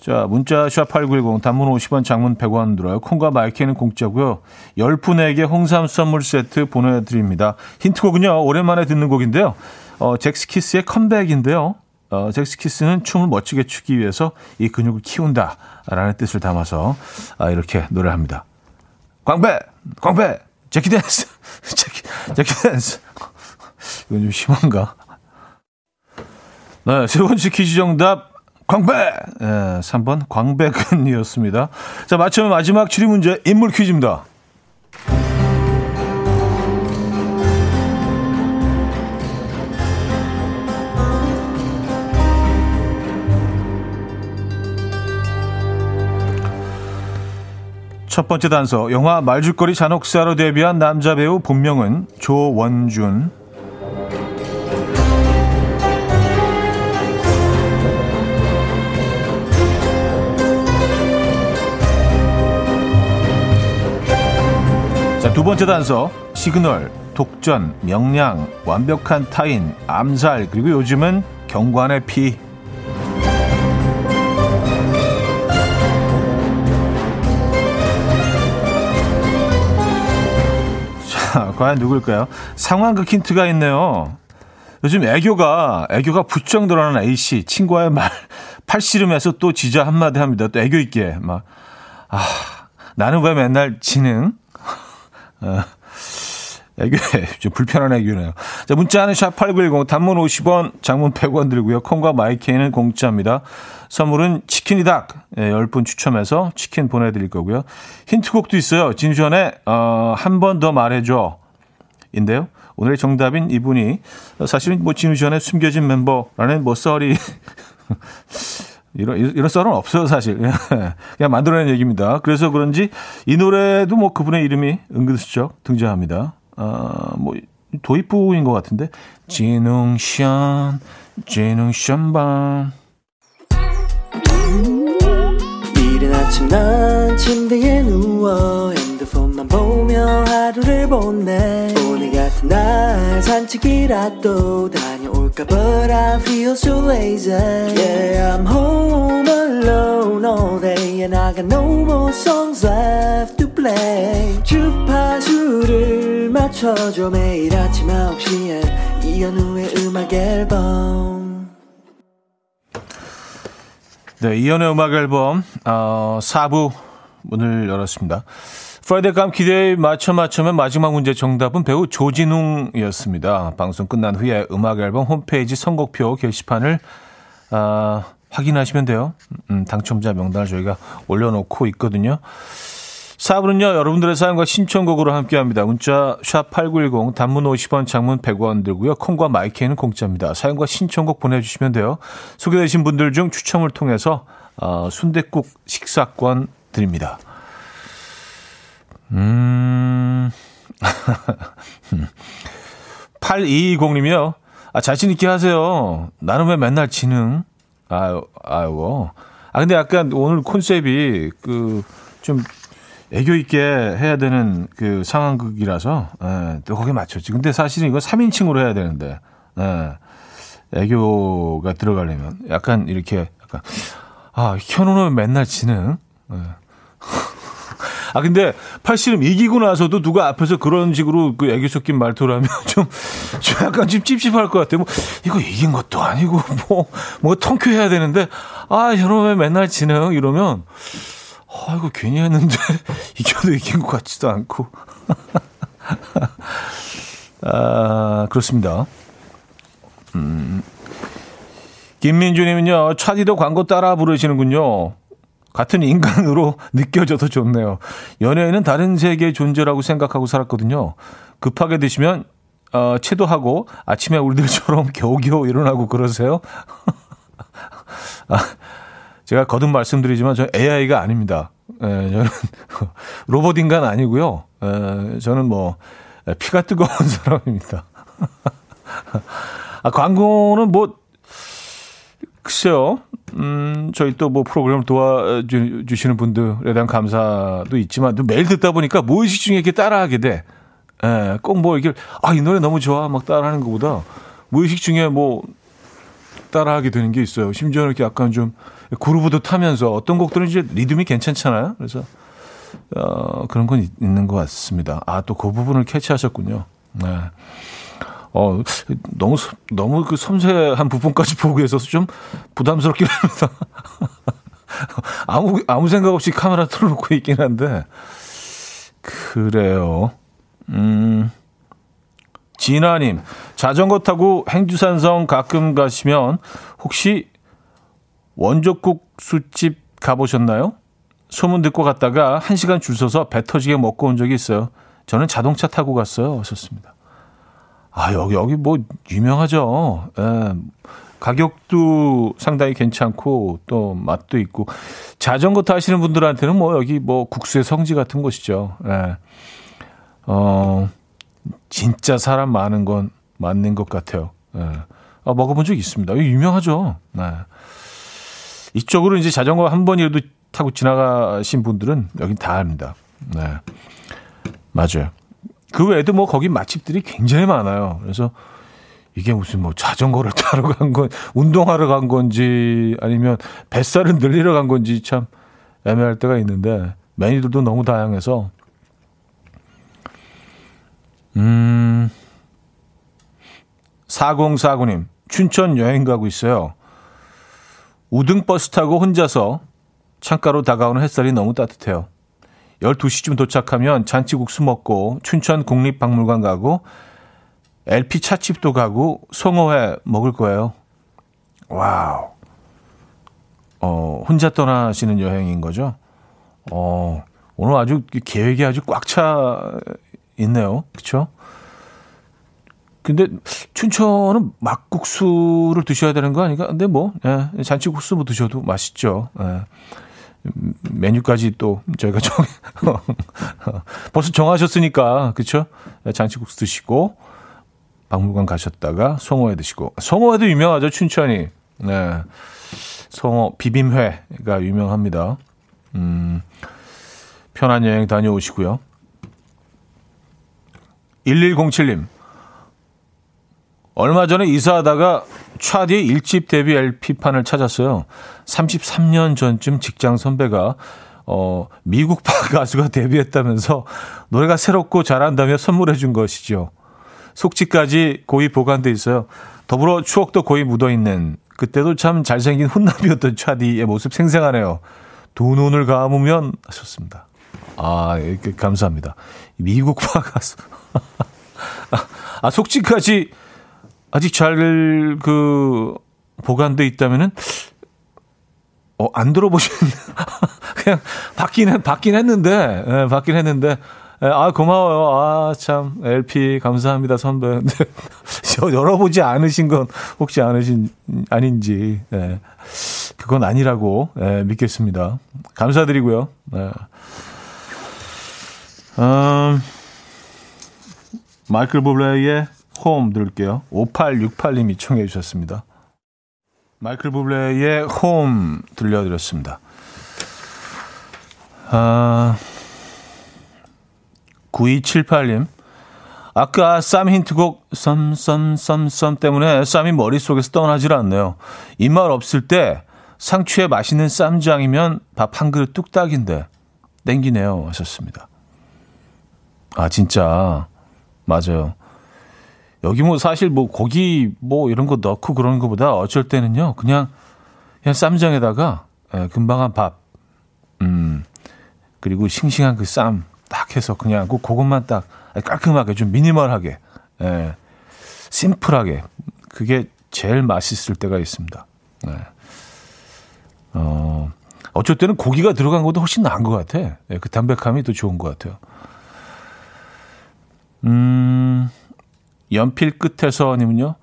자, 문자 샵8910 단문 50원 장문 100원 들어요. 콩과 마이크는 공짜고요. 10분에게 홍삼 선물 세트 보내 드립니다. 힌트곡은요. 오랜만에 듣는 곡인데요. 어, 젝스키스의 컴백인데요. 어, 젝스키스는 춤을 멋지게 추기 위해서 이 근육을 키운다라는 뜻을 담아서 아, 이렇게 노래를 합니다. 광배, 광배, 젝키 댄스, 젝키, 젝키 댄스. 이건 좀 심한가? 네, 세 번째 퀴즈 정답 광배. 예, 3번 광배근이었습니다. 자, 맞추면 마지막 추리 문제 인물 퀴즈입니다. 첫 번째 단서 영화 말죽거리 잔혹사로 데뷔한 남자 배우 본명은 조원준. 자, 두 번째 단서 시그널 독전 명량 완벽한 타인 암살 그리고 요즘은 경관의 피 과연 누굴까요? 상황극 힌트가 있네요. 요즘 애교가, 애교가 부쩍 늘어나는 A씨. 친구와의 말, 팔씨름에서 또 지자 한마디 합니다. 또 애교 있게. 막, 아, 나는 왜 맨날 지능? 어, 애교에 좀 불편한 애교네요. 자, 문자는 샵 8910 단문 50원, 장문 100원 들고요. 콩과 마이케이는 공짜입니다. 선물은 치킨이 닭 예, 10분 추첨해서 치킨 보내드릴 거고요. 힌트곡도 있어요. 진주전에 어, 한 번 더 말해줘. 인데요. 오늘의 정답인 이분이 사실은 뭐 진우 전에 숨겨진 멤버라는 뭐 썰이 이런 이런 썰은 없어요 사실 그냥 만들어낸 얘기입니다. 그래서 그런지 이 노래도 뭐 그분의 이름이 은근슬쩍 등장합니다. 아뭐 도입부인 것 같은데 진웅션 진웅션 밤 이른 아침 난 침대에 누워 핸드폰만 보며 하루를 보내. 오늘 같은 날 산책이라도 다녀올까 But I feel so lazy. Yeah I'm home alone all day And I got no more songs left to play. 주파수를 맞춰줘 매일 아침 9시에 이현우의 음악 앨범. 네, 이현우의 음악 앨범 어, 4부 문을 열었습니다. Friday 감 기대에 맞춰 맞추면 마지막 문제 정답은 배우 조진웅이었습니다. 방송 끝난 후에 음악 앨범 홈페이지 선곡표 게시판을 어, 확인하시면 돼요. 음, 당첨자 명단을 저희가 올려놓고 있거든요. 4부는요, 여러분들의 사연과 신청곡으로 함께 합니다. 문자, 샵 8910, 단문 50원, 장문 100원 들고요. 콩과 마이크는 공짜입니다. 사연과 신청곡 보내주시면 돼요. 소개되신 분들 중 추첨을 통해서, 어, 순대국 식사권 드립니다. 음, 8220님이요. 아, 자신있게 하세요. 나는 왜 맨날 지능? 아유, 아유. 아, 근데 약간 오늘 컨셉이 그, 좀, 애교 있게 해야 되는 그 상황극이라서, 예, 또 거기에 맞췄지. 근데 사실은 이거 3인칭으로 해야 되는데, 예, 애교가 들어가려면 약간 이렇게, 약간, 아, 현우는 맨날 지능? 예. 아, 근데 팔씨름 이기고 나서도 누가 앞에서 그런 식으로 그 애교 섞인 말투를 하면 좀, 좀 약간 좀 찝찝할 것 같아요. 뭐, 이거 이긴 것도 아니고, 뭐, 뭐 통쾌해야 되는데, 아, 현우는 맨날 지능? 이러면, 아, 이거 괜히 했는데, 이겨도 이긴 것 같지도 않고. 아, 그렇습니다. 음. 김민주님은요, 차디도 광고 따라 부르시는군요. 같은 인간으로 느껴져서 좋네요. 연예인은 다른 세계의 존재라고 생각하고 살았거든요. 급하게 드시면, 어, 체도하고 아침에 우리들처럼 겨우겨우 일어나고 그러세요? 아, 제가 거듭 말씀드리지만 저는 AI가 아닙니다. 에, 저는 로봇 인간 아니고요. 에, 저는 뭐 피가 뜨거운 사람입니다. 아, 광고는 뭐 글쎄요. 음, 저희 또 뭐 프로그램을 도와주시는 분들에 대한 감사도 있지만 또 매일 듣다 보니까 무의식 중에 이렇게 따라하게 돼. 예, 꼭 뭐 이게 아, 이 노래 너무 좋아 막 따라하는 것보다 무의식 중에 뭐 따라하게 되는 게 있어요. 심지어 이렇게 약간 좀 그루브도 타면서 어떤 곡들은 이제 리듬이 괜찮잖아요. 그래서 어, 그런 건 있, 있는 것 같습니다. 아, 또 그 부분을 캐치하셨군요. 네. 어, 너무, 너무 그 섬세한 부분까지 보고 있어서 좀 부담스럽긴 합니다. 아무, 아무 생각 없이 카메라 틀어놓고 있긴 한데, 그래요. 음, 진아님, 자전거 타고 행주산성 가끔 가시면 혹시 원조국 술집 가보셨나요? 소문 듣고 갔다가 한 시간 줄 서서 배 터지게 먹고 온 적이 있어요. 저는 자동차 타고 갔어요. 하셨습니다. 아, 여기, 여기 뭐, 유명하죠. 예. 가격도 상당히 괜찮고, 또 맛도 있고. 자전거 타시는 분들한테는 뭐, 여기 뭐, 국수의 성지 같은 곳이죠. 예. 어, 진짜 사람 많은 건 맞는 것 같아요. 예. 아, 먹어본 적 있습니다. 이거 유명하죠. 네. 이쪽으로 이제 자전거 한 번이라도 타고 지나가신 분들은 여긴 다 압니다. 네. 맞아요. 그 외에도 뭐 거기 맛집들이 굉장히 많아요. 그래서 이게 무슨 뭐 자전거를 타러 간 건, 운동하러 간 건지 아니면 뱃살을 늘리러 간 건지 참 애매할 때가 있는데 메뉴들도 너무 다양해서 음 4049님 춘천 여행 가고 있어요. 우등버스 타고 혼자서 창가로 다가오는 햇살이 너무 따뜻해요. 12시쯤 도착하면 잔치국수 먹고 춘천 국립박물관 가고 LP 찻집도 가고 송어회 먹을 거예요. 와우. 어, 혼자 떠나시는 여행인 거죠? 어, 오늘 아주 계획이 아주 꽉 차 있네요. 그쵸? 근데 춘천은 막국수를 드셔야 되는 거 아닌가? 근데 뭐, 예, 잔치국수 뭐 드셔도 맛있죠. 예. 메뉴까지 또 저희가 정 벌써 정하셨으니까 그렇죠? 잔치국수 드시고 박물관 가셨다가 송어회 드시고 송어회도 유명하죠 춘천이 네 송어 비빔회가 유명합니다. 음 편한 여행 다녀오시고요. 1107님. 얼마 전에 이사하다가 차디의 일집 데뷔 LP판을 찾았어요. 33년 전쯤 직장 선배가 어, 미국파 가수가 데뷔했다면서 노래가 새롭고 잘한다며 선물해 준 것이죠. 속지까지 고이 보관돼 있어요. 더불어 추억도 고이 묻어 있는 그때도 참 잘생긴 훈남이었던 차디의 모습 생생하네요. 두 눈을 감으면 하셨습니다. 아, 감사합니다. 미국파 가수. 아, 속지까지 아직 잘 그 보관돼 있다면은 어, 안 들어보시는 그냥 받긴 했, 받긴 했는데 예, 받긴 했는데 예, 아 고마워요. 아참 LP 감사합니다 선배. 근데 열어보지 않으신 건 혹시 않으신 아닌지 예, 그건 아니라고 예, 믿겠습니다. 감사드리고요. 예. 음, 마이클 부블레의 홈 들을게요. 5868님이 청해 주셨습니다. 마이클 부블레의 홈 들려드렸습니다. 아, 9278님. 아까 쌈 힌트곡 썸썸썸썸 때문에 쌈이 머릿속에서 떠나질 않네요. 입맛 없을 때 상추에 맛있는 쌈장이면 밥 한 그릇 뚝딱인데 땡기네요 하셨습니다. 아 진짜 맞아요. 여기 뭐 사실 뭐 고기 뭐 이런 거 넣고 그러는 것보다 어쩔 때는요 그냥 그냥 쌈장에다가 예, 금방 한 밥, 음 그리고 싱싱한 그 쌈 딱 해서 그냥 그 그것만 딱 깔끔하게 좀 미니멀하게, 예, 심플하게 그게 제일 맛있을 때가 있습니다. 예. 어 어쩔 때는 고기가 들어간 것도 훨씬 나은 것 같아. 예, 그 담백함이 더 좋은 것 같아요. 음. 연필 끝에서님은요.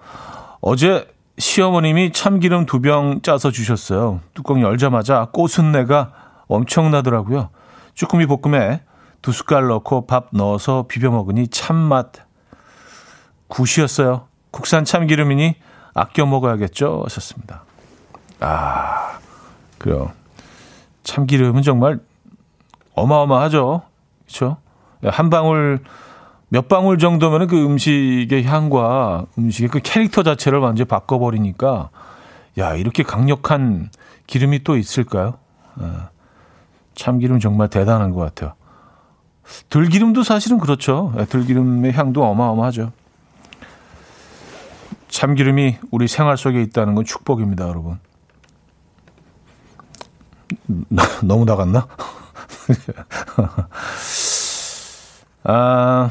어제 시어머님이 참기름 두 병 짜서 주셨어요. 뚜껑 열자마자 꽃순내가 엄청나더라고요. 쭈꾸미 볶음에 두 숟갈 넣고 밥 넣어서 비벼 먹으니 참맛 굿이었어요. 국산 참기름이니 아껴 먹어야겠죠? 하셨습니다. 아, 그래요. 참기름은 정말 어마어마하죠. 그렇죠? 한 방울 몇 방울 정도면 그 음식의 향과 음식의 그 캐릭터 자체를 완전히 바꿔버리니까, 야, 이렇게 강력한 기름이 또 있을까요? 아, 참기름 정말 대단한 것 같아요. 들기름도 사실은 그렇죠. 예, 들기름의 향도 어마어마하죠. 참기름이 우리 생활 속에 있다는 건 축복입니다, 여러분. 너무 나갔나? 아,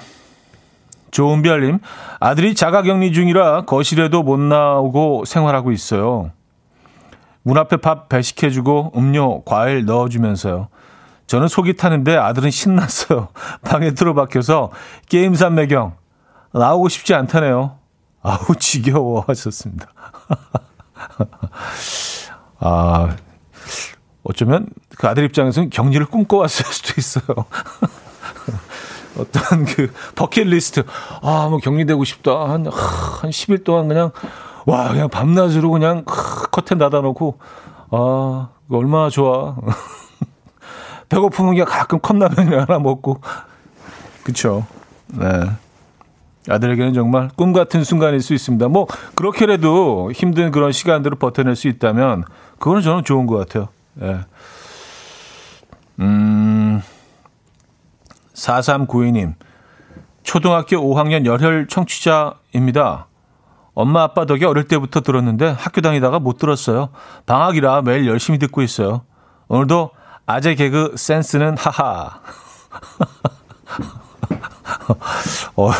조은별님, 아들이 자가격리 중이라 거실에도 못 나오고 생활하고 있어요. 문 앞에 밥 배식해주고 음료, 과일 넣어주면서요. 저는 속이 타는데 아들은 신났어요. 방에 들어박혀서 게임산 매경. 나오고 싶지 않다네요. 아우, 지겨워 하셨습니다. 아, 어쩌면 그 아들 입장에서는 격리를 꿈꿔왔을 수도 있어요. 어떤 그 버킷리스트. 아, 뭐 격리되고 싶다. 한, 한 10일 동안 그냥, 와, 그냥 밤낮으로 그냥 커튼 닫아놓고, 아, 얼마나 좋아. 배고프면 그냥 가끔 컵라면 하나 먹고. 그쵸. 네. 아들에게는 정말 꿈 같은 순간일 수 있습니다. 뭐, 그렇게라도 힘든 그런 시간들을 버텨낼 수 있다면, 그거는 저는 좋은 것 같아요. 예. 네. 음, 4392님, 초등학교 5학년 열혈 청취자입니다. 엄마 아빠 덕에 어릴 때부터 들었는데 학교 다니다가 못 들었어요. 방학이라 매일 열심히 듣고 있어요. 오늘도 아재 개그 센스는 하하. 어,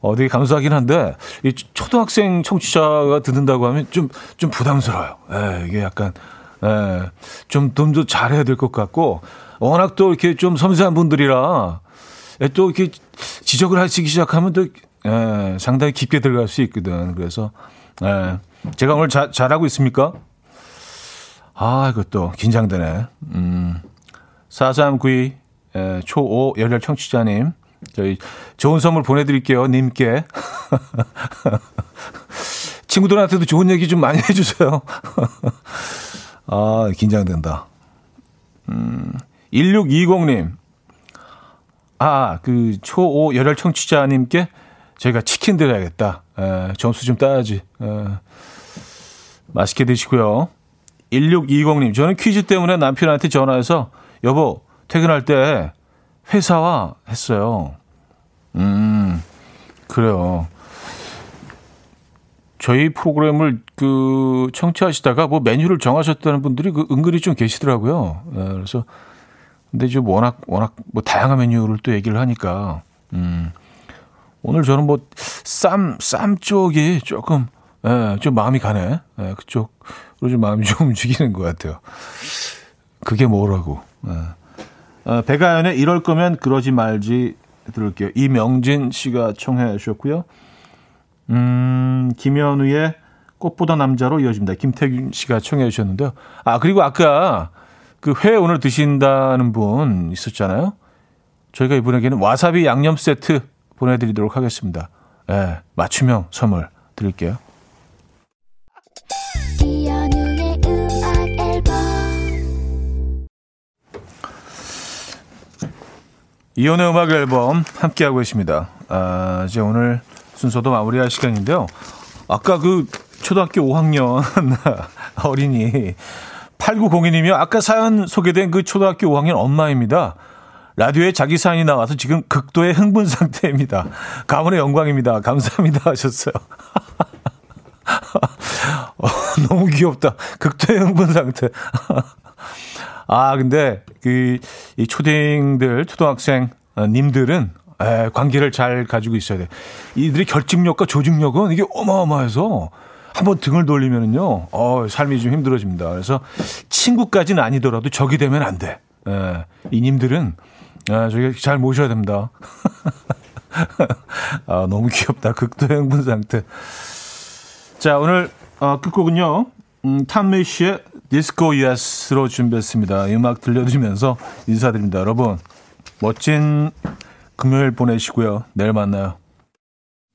어, 되게 감사하긴 한데, 이 초등학생 청취자가 듣는다고 하면 좀, 좀 부담스러워요. 예, 이게 약간, 예, 좀, 좀더 잘해야 될 것 같고, 워낙 또 이렇게 좀 섬세한 분들이라 또 이렇게 지적을 하시기 시작하면 또 예, 상당히 깊게 들어갈 수 있거든. 그래서 예, 제가 오늘 자, 잘하고 있습니까? 아, 이것도 긴장되네. 음, 4392 예, 초5 열혈 청취자님. 저희 좋은 선물 보내드릴게요. 님께. 친구들한테도 좋은 얘기 좀 많이 해주세요. 아, 긴장된다. 음, 1620님. 아, 그 초5 열혈 청취자님께 저희가 치킨 드려야겠다. 에, 점수 좀 따야지. 에, 맛있게 드시고요. 1620님, 저는 퀴즈 때문에 남편한테 전화해서 여보, 퇴근할 때 회사와 했어요. 음, 그래요. 저희 프로그램을 그 청취하시다가 뭐 메뉴를 정하셨다는 분들이 그 은근히 좀 계시더라고요. 예, 그래서 근데 좀 워낙 워낙 뭐 다양한 메뉴를 또 얘기를 하니까 음. 오늘 저는 뭐 쌈 쌈 쪽이 조금 예, 좀 마음이 가네. 예, 그쪽으로 좀 마음이 좀 움직이는 것 같아요. 그게 뭐라고. 예. 어, 배가연의 이럴 거면 그러지 말지 들을게요. 이명진 씨가 청해 주셨고요. 음, 김현우의 꽃보다 남자로 이어집니다. 김태균 씨가 청해 주셨는데요. 아, 그리고 아까 그 회 오늘 드신다는 분 있었잖아요. 저희가 이분에게는 와사비 양념 세트 보내드리도록 하겠습니다. 예, 네, 맞춤형 선물 드릴게요. 이연우의 음악 앨범 이연우의 음악 앨범 함께하고 계십니다. 아, 이제 오늘 순서도 마무리할 시간인데요. 아까 그 초등학교 5학년 어린이 8902님이요. 아까 사연 소개된 그 초등학교 5학년 엄마입니다. 라디오에 자기 사연이 나와서 지금 극도의 흥분 상태입니다. 가문의 영광입니다. 감사합니다 하셨어요. 어, 너무 귀엽다. 극도의 흥분 상태. 아, 근데 그 이 초딩들, 초등학생 님들은 에, 관계를 잘 가지고 있어야 돼. 이들의 결집력과 조직력은 이게 어마어마해서 한번 등을 돌리면은요, 어, 삶이 좀 힘들어집니다. 그래서 친구까지는 아니더라도 적이 되면 안 돼. 에, 이님들은 아, 저기 잘 모셔야 됩니다. 아, 너무 귀엽다. 극도 행분 상태. 자, 오늘 어, 끝곡은요. 음, 탐메 씨의 디스코 예스로 준비했습니다. 음악 들려드리면서 인사드립니다. 여러분, 멋진 금요일 보내시고요. 내일 만나요.